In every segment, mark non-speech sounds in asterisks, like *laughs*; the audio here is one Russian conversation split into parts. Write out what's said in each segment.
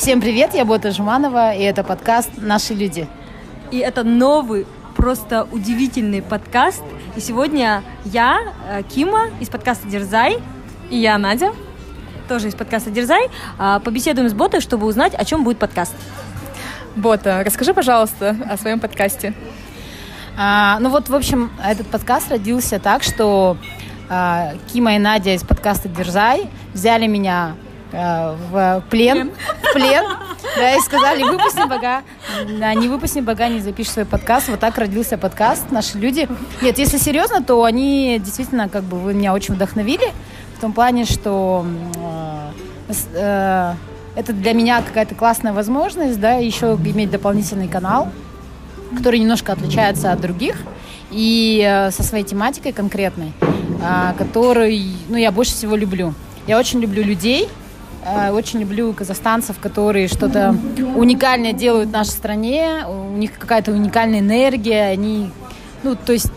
Всем привет, я Бота Жуманова, и это подкаст «Наши люди». И это новый, просто удивительный подкаст. И сегодня я, э, Кима, из подкаста «Дерзай». И я, Надя. Тоже из подкаста «Дерзай». а, Побеседуем с Ботой, чтобы узнать, о чем будет подкаст. Бота, расскажи, пожалуйста, о своем подкасте. А, ну вот, в общем, этот подкаст родился так, что а, Кима и Надя из подкаста «Дерзай» взяли меня а, в плен, в плен, да, и сказали, выпусти пока, да, не выпусти пока, не запишешь свой подкаст. Вот так родился подкаст «Наши люди». Нет, если серьезно, то они действительно, как бы, вы меня очень вдохновили в том плане, что э, э, это для меня какая-то классная возможность, да, еще иметь дополнительный канал, который немножко отличается от других и э, со своей тематикой конкретной, э, который, ну, я больше всего люблю. Я очень люблю людей, э, очень люблю казахстанцев, которые что-то уникальное делают в нашей стране, у них какая-то уникальная энергия, они, ну, то есть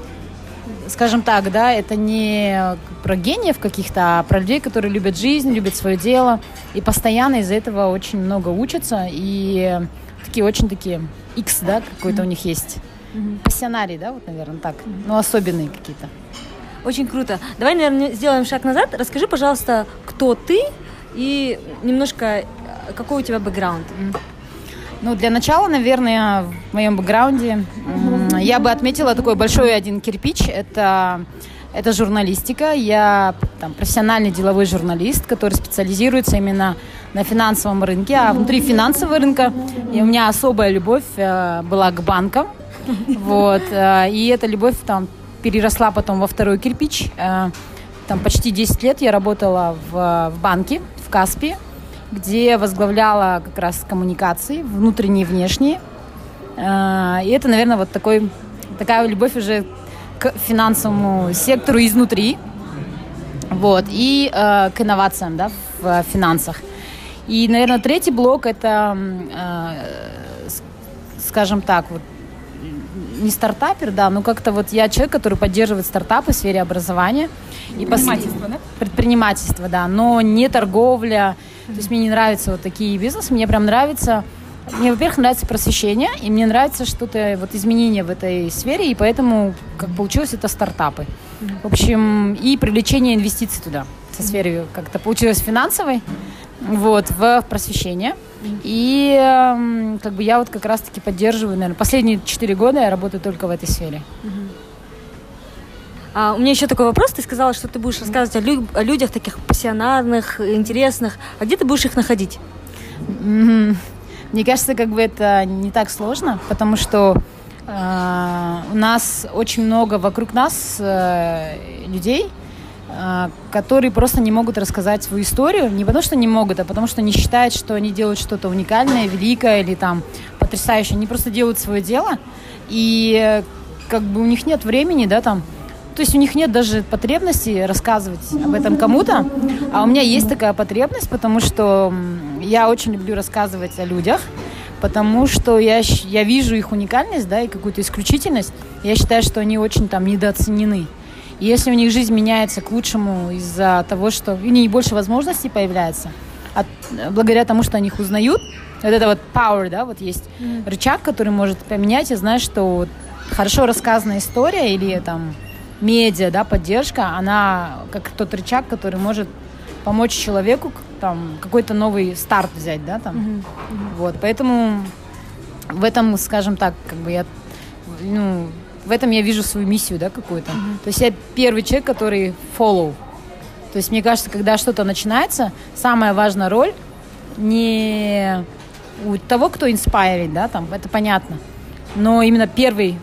скажем так, да, это не про гениев каких-то, а про людей, которые любят жизнь, любят свое дело и постоянно из-за этого очень много учатся и такие очень такие X, да, какой-то у них есть. Пассионарий, да, вот, наверное, так. Ну, особенные какие-то. Очень круто. Давай, наверное, сделаем шаг назад. Расскажи, пожалуйста, кто ты и немножко э, какой у тебя бэкграунд. Ну, для начала, наверное, в моем бэкграунде я бы отметила такой большой один кирпич. Это, это журналистика. Я там, профессиональный деловой журналист, который специализируется именно на финансовом рынке. А внутри финансового рынка и у меня особая любовь э, была к банкам. *laughs* Вот. э, и эта любовь там переросла потом во второй кирпич. Э, Там почти 10 лет я работала в, в банке, в Каспе, где возглавляла как раз коммуникации, внутренние и внешние. Э, И это, наверное, вот такой, такая любовь уже к финансовому сектору изнутри. Вот. И э, к инновациям да, в финансах. И, наверное, третий блок это, э, скажем так, вот не стартапер, да, но как-то вот я человек, который поддерживает стартапы в сфере образования. И пос- Предпринимательство, да? Предпринимательство, да, но не торговля. То есть мне не нравятся вот такие бизнесы, мне прям нравится... Мне, во-первых, нравится просвещение, и мне нравится что-то, вот изменения в этой сфере, и поэтому, как получилось, это стартапы. В общем, и привлечение инвестиций туда, со сферы как-то получилось финансовой, вот, в просвещение. И эм, как бы я вот как раз-таки поддерживаю, наверное, последние четыре года я работаю только в этой сфере. А, у меня еще такой вопрос. Ты сказала, что ты будешь рассказывать о, лю- о людях таких пассионарных, интересных. А где ты будешь их находить? Мне кажется, как бы это не так сложно, потому что э, у нас очень много вокруг нас э, людей, которые просто не могут рассказать свою историю. Не потому что не могут, а потому что не считают, что они делают что-то уникальное, великое или там потрясающее. Они просто делают свое дело, и э, как бы у них нет времени, да, там, то есть у них нет даже потребности рассказывать об этом кому-то, а у меня есть такая потребность, потому что я очень люблю рассказывать о людях, потому что я, я вижу их уникальность, да, и какую-то исключительность. Я считаю, что они очень там недооценены. И если у них жизнь меняется к лучшему из-за того, что у них больше возможностей появляется, от- благодаря тому, что они их узнают, вот это вот power, да, вот есть рычаг, который может поменять, и знаешь, что хорошо рассказанная история или там медиа, да, поддержка, она как тот рычаг, который может помочь человеку там какой-то новый старт взять, да, там. Вот, поэтому в этом, скажем так, как бы я, ну, в этом я вижу свою миссию, да, какую-то. То есть я первый человек, который follow. То есть мне кажется, когда что-то начинается, самая важная роль не у того, кто inspiring, да, там, это понятно, но именно первый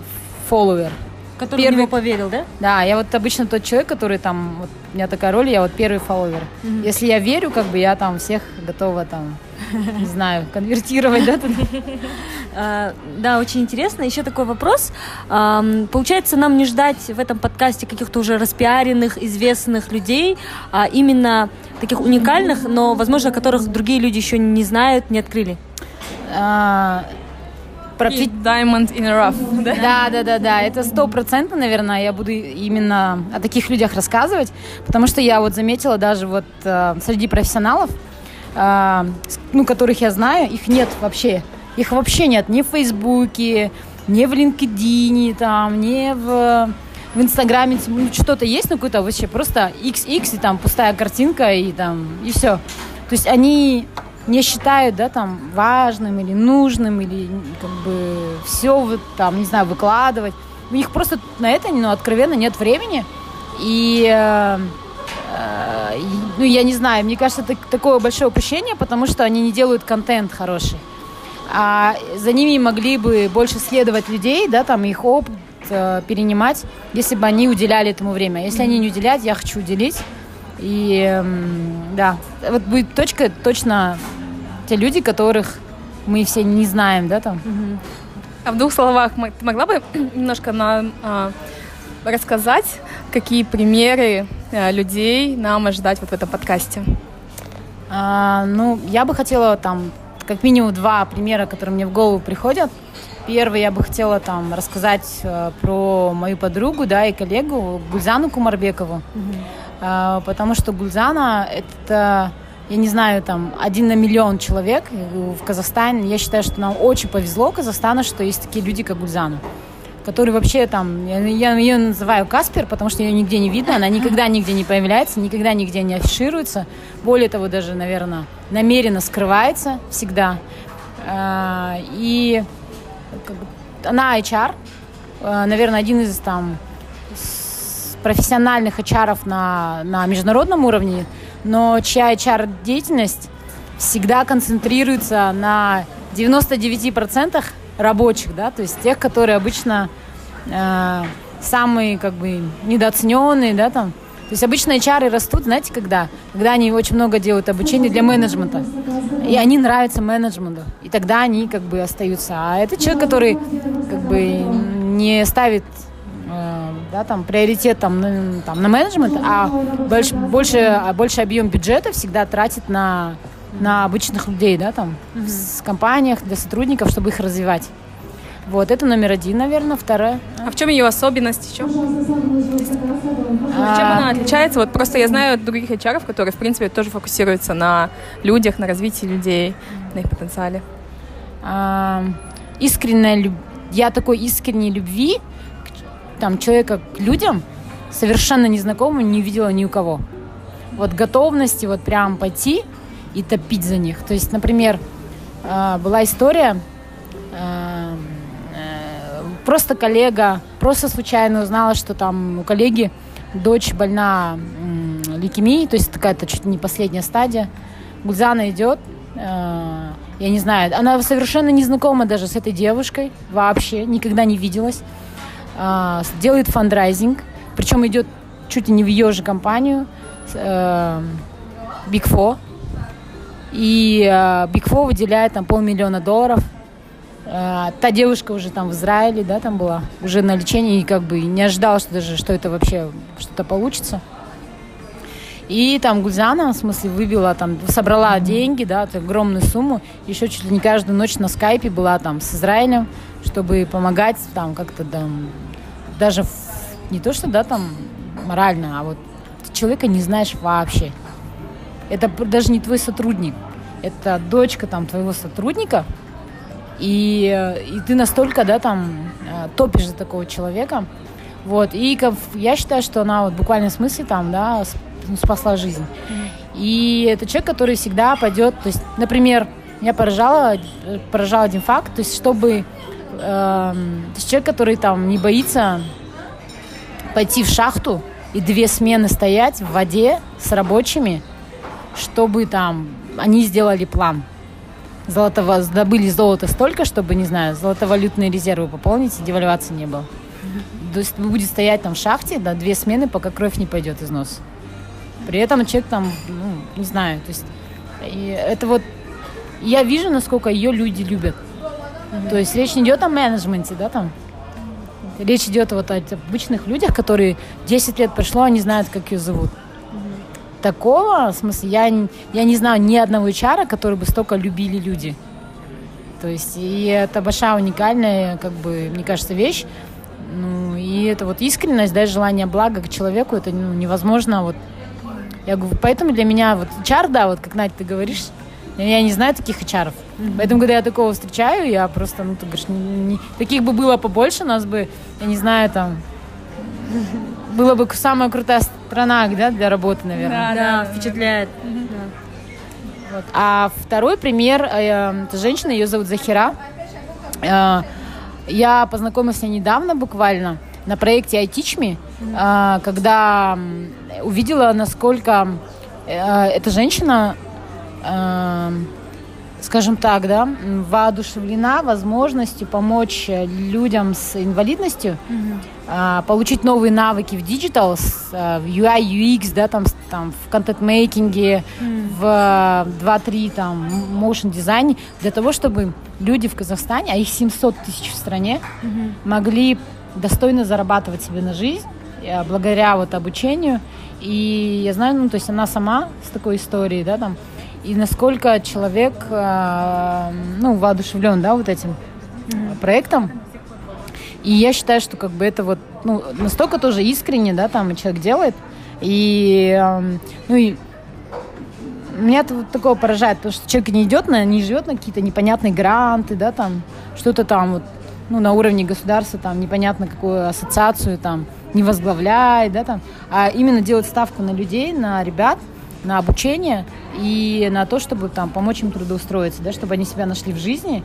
follower. Который Первый- в него поверил, да? Да, я вот обычно тот человек, который там, вот, у меня такая роль, я вот первый фолловер. Если я верю, как бы я там всех готова там, не знаю, конвертировать, да, *laughs* Да, очень интересно. Еще такой вопрос. Получается, нам не ждать в этом подкасте каких-то уже распиаренных, известных людей, а именно таких уникальных, но, возможно, которых другие люди еще не знают, не открыли. А, Про И Diamond in a rough, *laughs* да? Да, да, да, да. Это сто процентов, наверное, я буду именно о таких людях рассказывать, потому что я вот заметила даже вот э, среди профессионалов а, ну, которых я знаю, их нет вообще. Их вообще нет ни в Фейсбуке, ни в LinkedIn, там, ни в в Инстаграме что-то есть, ну какой-то вообще просто XX, и там пустая картинка, и там, и все. То есть они не считают, да, там, важным или нужным, или как бы все вот там, не знаю, выкладывать. У них просто на это, ну, откровенно нет времени. И, э, э, ну, я не знаю, мне кажется, это такое большое упущение, потому что они не делают контент хороший. А за ними могли бы больше следовать людей, да, там, их опыт э, перенимать, если бы они уделяли этому время. Если они не уделяют, я хочу уделить. И э, да, вот будет точка точно те люди, которых мы все не знаем, да, там. А в двух словах ты могла бы *clears throat* немножко нам а, рассказать, какие примеры а, людей нам ожидать вот в этом подкасте? А, ну, я бы хотела там как минимум два примера, которые мне в голову приходят. Первый я бы хотела там рассказать э, про мою подругу, да, и коллегу Гульзану Кумарбекову, mm-hmm. э, потому что Гульзана это, я не знаю, там один на миллион человек в Казахстане. Я считаю, что нам очень повезло Казахстану, что есть такие люди, как Гульзана который вообще там, я, я ее называю Каспер, потому что ее нигде не видно, она никогда нигде не появляется, никогда нигде не афишируется, более того, даже, наверное, намеренно скрывается всегда. Э, и она HR, э, наверное, один из там профессиональных HR на, на международном уровне, но чья HR-деятельность всегда концентрируется на 99% рабочих, да, то есть тех, которые обычно э, самые как бы недооцененные, да, там, то есть обычно HR растут, знаете, когда? Когда они очень много делают обучения для менеджмента. И они нравятся менеджменту. И тогда они как бы остаются. А это человек, который как бы не ставит э, да, там, приоритет там, на, там, на менеджмент, а больше, больше, больше объем бюджета всегда тратит на, на обычных людей, да, там, mm-hmm. в компаниях, для сотрудников, чтобы их развивать. Вот, это номер один, наверное. Второе. А в чем ее особенность еще? А... Чем она отличается? Вот просто я знаю других HR, которые, в принципе, тоже фокусируются на людях, на развитии людей, на их потенциале. А, искренняя люб... Я такой искренней любви там, человека к людям совершенно незнакомому не видела ни у кого. Вот готовности вот прям пойти и топить за них. То есть, например, а, была история, а, просто коллега, просто случайно узнала, что там у коллеги дочь больна лейкемией, то есть такая-то чуть не последняя стадия. Гульзана идет, э, я не знаю, она совершенно не знакома даже с этой девушкой, вообще, никогда не виделась. Э, делает фандрайзинг, причем идет чуть ли не в ее же компанию, э, Big Four. И Big Four выделяет там полмиллиона долларов а, та девушка уже там в Израиле, да, там была, уже на лечении, и как бы не ожидала, что даже, что это вообще что-то получится. И там Гульзана, в смысле, выбила там, собрала деньги, да, огромную сумму, еще чуть ли не каждую ночь на скайпе была там с Израилем, чтобы помогать там как-то там, даже в, не то, что, да, там морально, а вот ты человека не знаешь вообще. Это даже не твой сотрудник, это дочка там твоего сотрудника, и, и ты настолько, да, там, э, топишь за такого человека. Вот, и как, я считаю, что она вот буквально в смысле там, да, ну, спасла жизнь. И это человек, который всегда пойдет, то есть, например, я поражала, поражала один факт, то есть, чтобы, э, то есть человек, который там не боится пойти в шахту и две смены стоять в воде с рабочими, чтобы там они сделали план золотого, добыли золото столько, чтобы, не знаю, золотовалютные резервы пополнить, и девальвации не было. То есть будет стоять там в шахте, да, две смены, пока кровь не пойдет из носа. При этом человек там, ну, не знаю, то есть и это вот я вижу, насколько ее люди любят. Mm-hmm. То есть речь не идет о менеджменте, да, там. Речь идет вот о обычных людях, которые 10 лет прошло, они знают, как ее зовут такого, в смысле, я, я не знаю ни одного HR, который бы столько любили люди. То есть, и это большая уникальная, как бы, мне кажется, вещь. Ну, и это вот искренность, да, желание блага к человеку, это ну, невозможно вот. Я говорю, поэтому для меня вот HR, да, вот как Надя, ты говоришь, Я не знаю таких HR. Поэтому, когда я такого встречаю, я просто, ну, ты говоришь, не- не- таких бы было побольше, нас бы, я не знаю, там, была бы самая крутая страна, да, для работы, наверное. Да, впечатляет. Вот. А второй пример, э, это женщина, ее зовут Захира. Э, Я познакомилась с ней недавно буквально на проекте iTeach Me, э, когда увидела, насколько э, эта женщина, э, скажем так, да, воодушевлена возможностью помочь людям с инвалидностью а, получить новые навыки в digital, а, в UI, UX, да, там, там в контент-мейкинге, в а, 2-3 там motion дизайне, для того, чтобы люди в Казахстане, а их 700 тысяч в стране, могли достойно зарабатывать себе на жизнь э, благодаря вот обучению. И я знаю, ну, то есть она сама с такой историей, да, там, и насколько человек, а, ну, воодушевлен, да, вот этим проектом. И я считаю, что как бы это вот ну, настолько тоже искренне, да, там человек делает. И, эм, ну и меня это вот такое поражает, потому что человек не идет на, не живет на какие-то непонятные гранты, да, там, что-то там вот, ну, на уровне государства, там, непонятно какую ассоциацию там не возглавляет, да, там, а именно делает ставку на людей, на ребят, на обучение и на то, чтобы там помочь им трудоустроиться, да, чтобы они себя нашли в жизни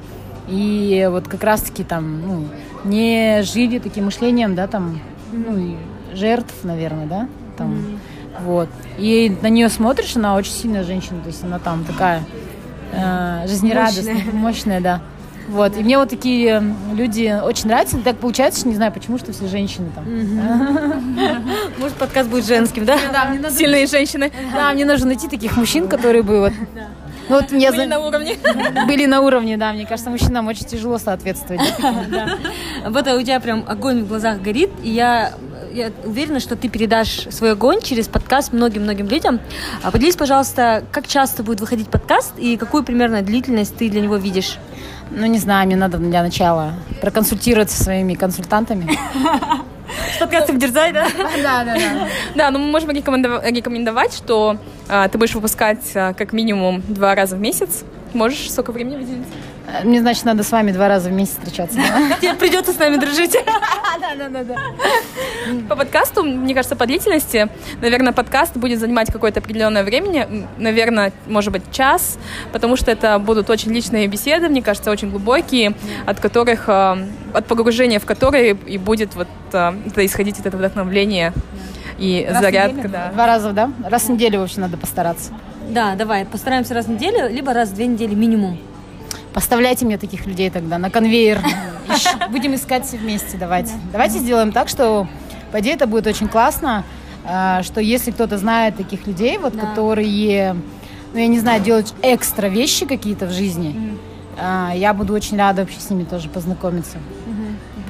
и вот как раз-таки там, ну, не жили таким мышлением, да, там, ну, жертв, наверное, да, там, вот. И на нее смотришь, она очень сильная женщина, то есть она там такая э, жизнерадостная, мощная. да. Вот. И мне вот такие люди очень нравятся. Так получается, что не знаю почему, что все женщины там. *laughs* Может, подкаст будет женским, да? Да, Сильные женщины да, мне нужно найти таких мужчин, которые бы вот. Ну вот я были за- на уровне. *laughs* были на уровне, да. Мне кажется, мужчинам очень тяжело соответствовать. *laughs* Вот у тебя прям огонь в глазах горит, и я, я уверена, что ты передашь свой огонь через подкаст многим-многим людям. А Поделись, пожалуйста, как часто будет выходить подкаст и какую примерно длительность ты для него видишь? Ну, не знаю, мне надо для начала проконсультироваться со своими консультантами. *laughs* С подкастом Дерзай, да? *laughs* Да, да, да. Да, ну мы можем рекомендов- рекомендовать, что а, ты будешь выпускать а, как минимум два раза в месяц. Можешь сколько времени выделить? Мне, значит, надо с вами два раза в месяц встречаться. да? *laughs* Тебе придется с нами дружить. *laughs* По подкасту, мне кажется, по длительности, наверное, подкаст будет занимать какое-то определенное время, наверное, может быть, час, потому что это будут очень личные беседы, мне кажется, очень глубокие, от которых, а, от погружения в которые и будет вот а, это исходить вот это вдохновление и Раз в зарядка, да. Два раза, да? Раз в неделю, в общем, надо постараться. Да, давай, постараемся раз в неделю, либо раз в две недели минимум. Поставляйте мне таких людей тогда на конвейер. Будем искать все вместе, давайте. Давайте сделаем так, что, по идее, это будет очень классно, а, что если кто-то знает таких людей, вот, которые, ну, я не знаю, делают экстра вещи какие-то в жизни, а, я буду очень рада вообще с ними тоже познакомиться.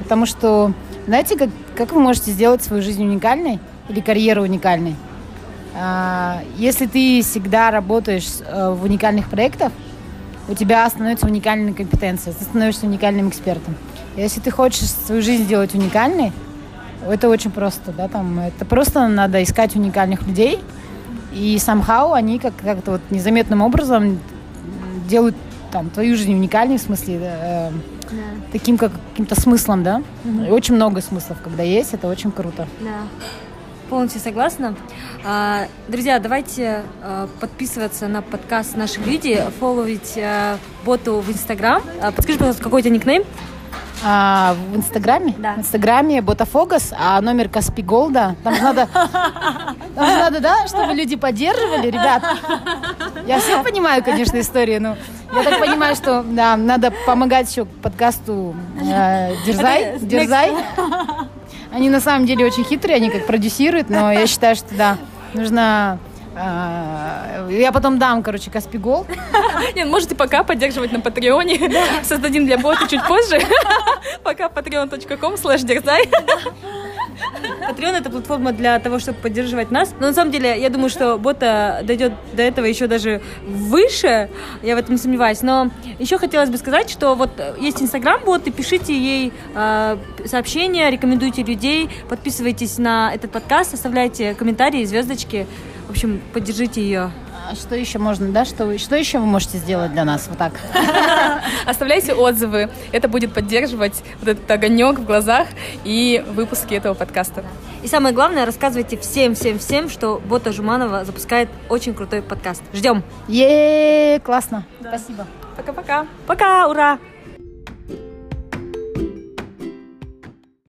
Потому что, знаете, как, как вы можете сделать свою жизнь уникальной или карьеру уникальной? А, Если ты всегда работаешь э, в уникальных проектах, у тебя становится уникальная компетенция, ты становишься уникальным экспертом. Если ты хочешь свою жизнь сделать уникальной, это очень просто, да, там, это просто надо искать уникальных людей, и somehow они как- как-то вот незаметным образом делают там твою жизнь уникальной, в смысле, э, таким как каким-то смыслом, да. И очень много смыслов, когда есть, это очень круто. Да. Полностью согласна. А, Друзья, давайте а, подписываться на подкаст наших людей, фолловить а, боту в Инстаграм. Подскажи, пожалуйста, какой у тебя никнейм? А, в Инстаграме? Да. В Инстаграме Ботафогас, а номер Каспи Голда. Там же надо, там же надо, да, чтобы люди поддерживали, ребят. Я все понимаю, конечно, историю, но я так понимаю, что да, надо помогать еще подкасту э, Дерзай. Дерзай. Они на самом деле очень хитрые, они как продюсируют, но я считаю, что да, нужно... э, Я потом дам, короче, Каспи Голд. Нет, можете пока поддерживать на Патреоне. Создадим для бота чуть позже. Пока patreon.com slash дерзай. Patreon это платформа для того, чтобы поддерживать нас. Но на самом деле, я думаю, что бота дойдет до этого еще даже выше. Я в этом не сомневаюсь. Но еще хотелось бы сказать, что вот э, есть инстаграм боты, пишите ей э, сообщения, рекомендуйте людей, подписывайтесь на этот подкаст, оставляйте комментарии, звездочки. В общем, поддержите ее. А что еще можно, да? Что, что еще вы можете сделать для нас? Вот так. *laughs* Оставляйте отзывы. Это будет поддерживать вот этот огонек в глазах и выпуски этого подкаста. И самое главное, рассказывайте всем-всем-всем, что Бота Жуманова запускает очень крутой подкаст. Ждем. Е, классно. Спасибо. Пока-пока. Пока, ура!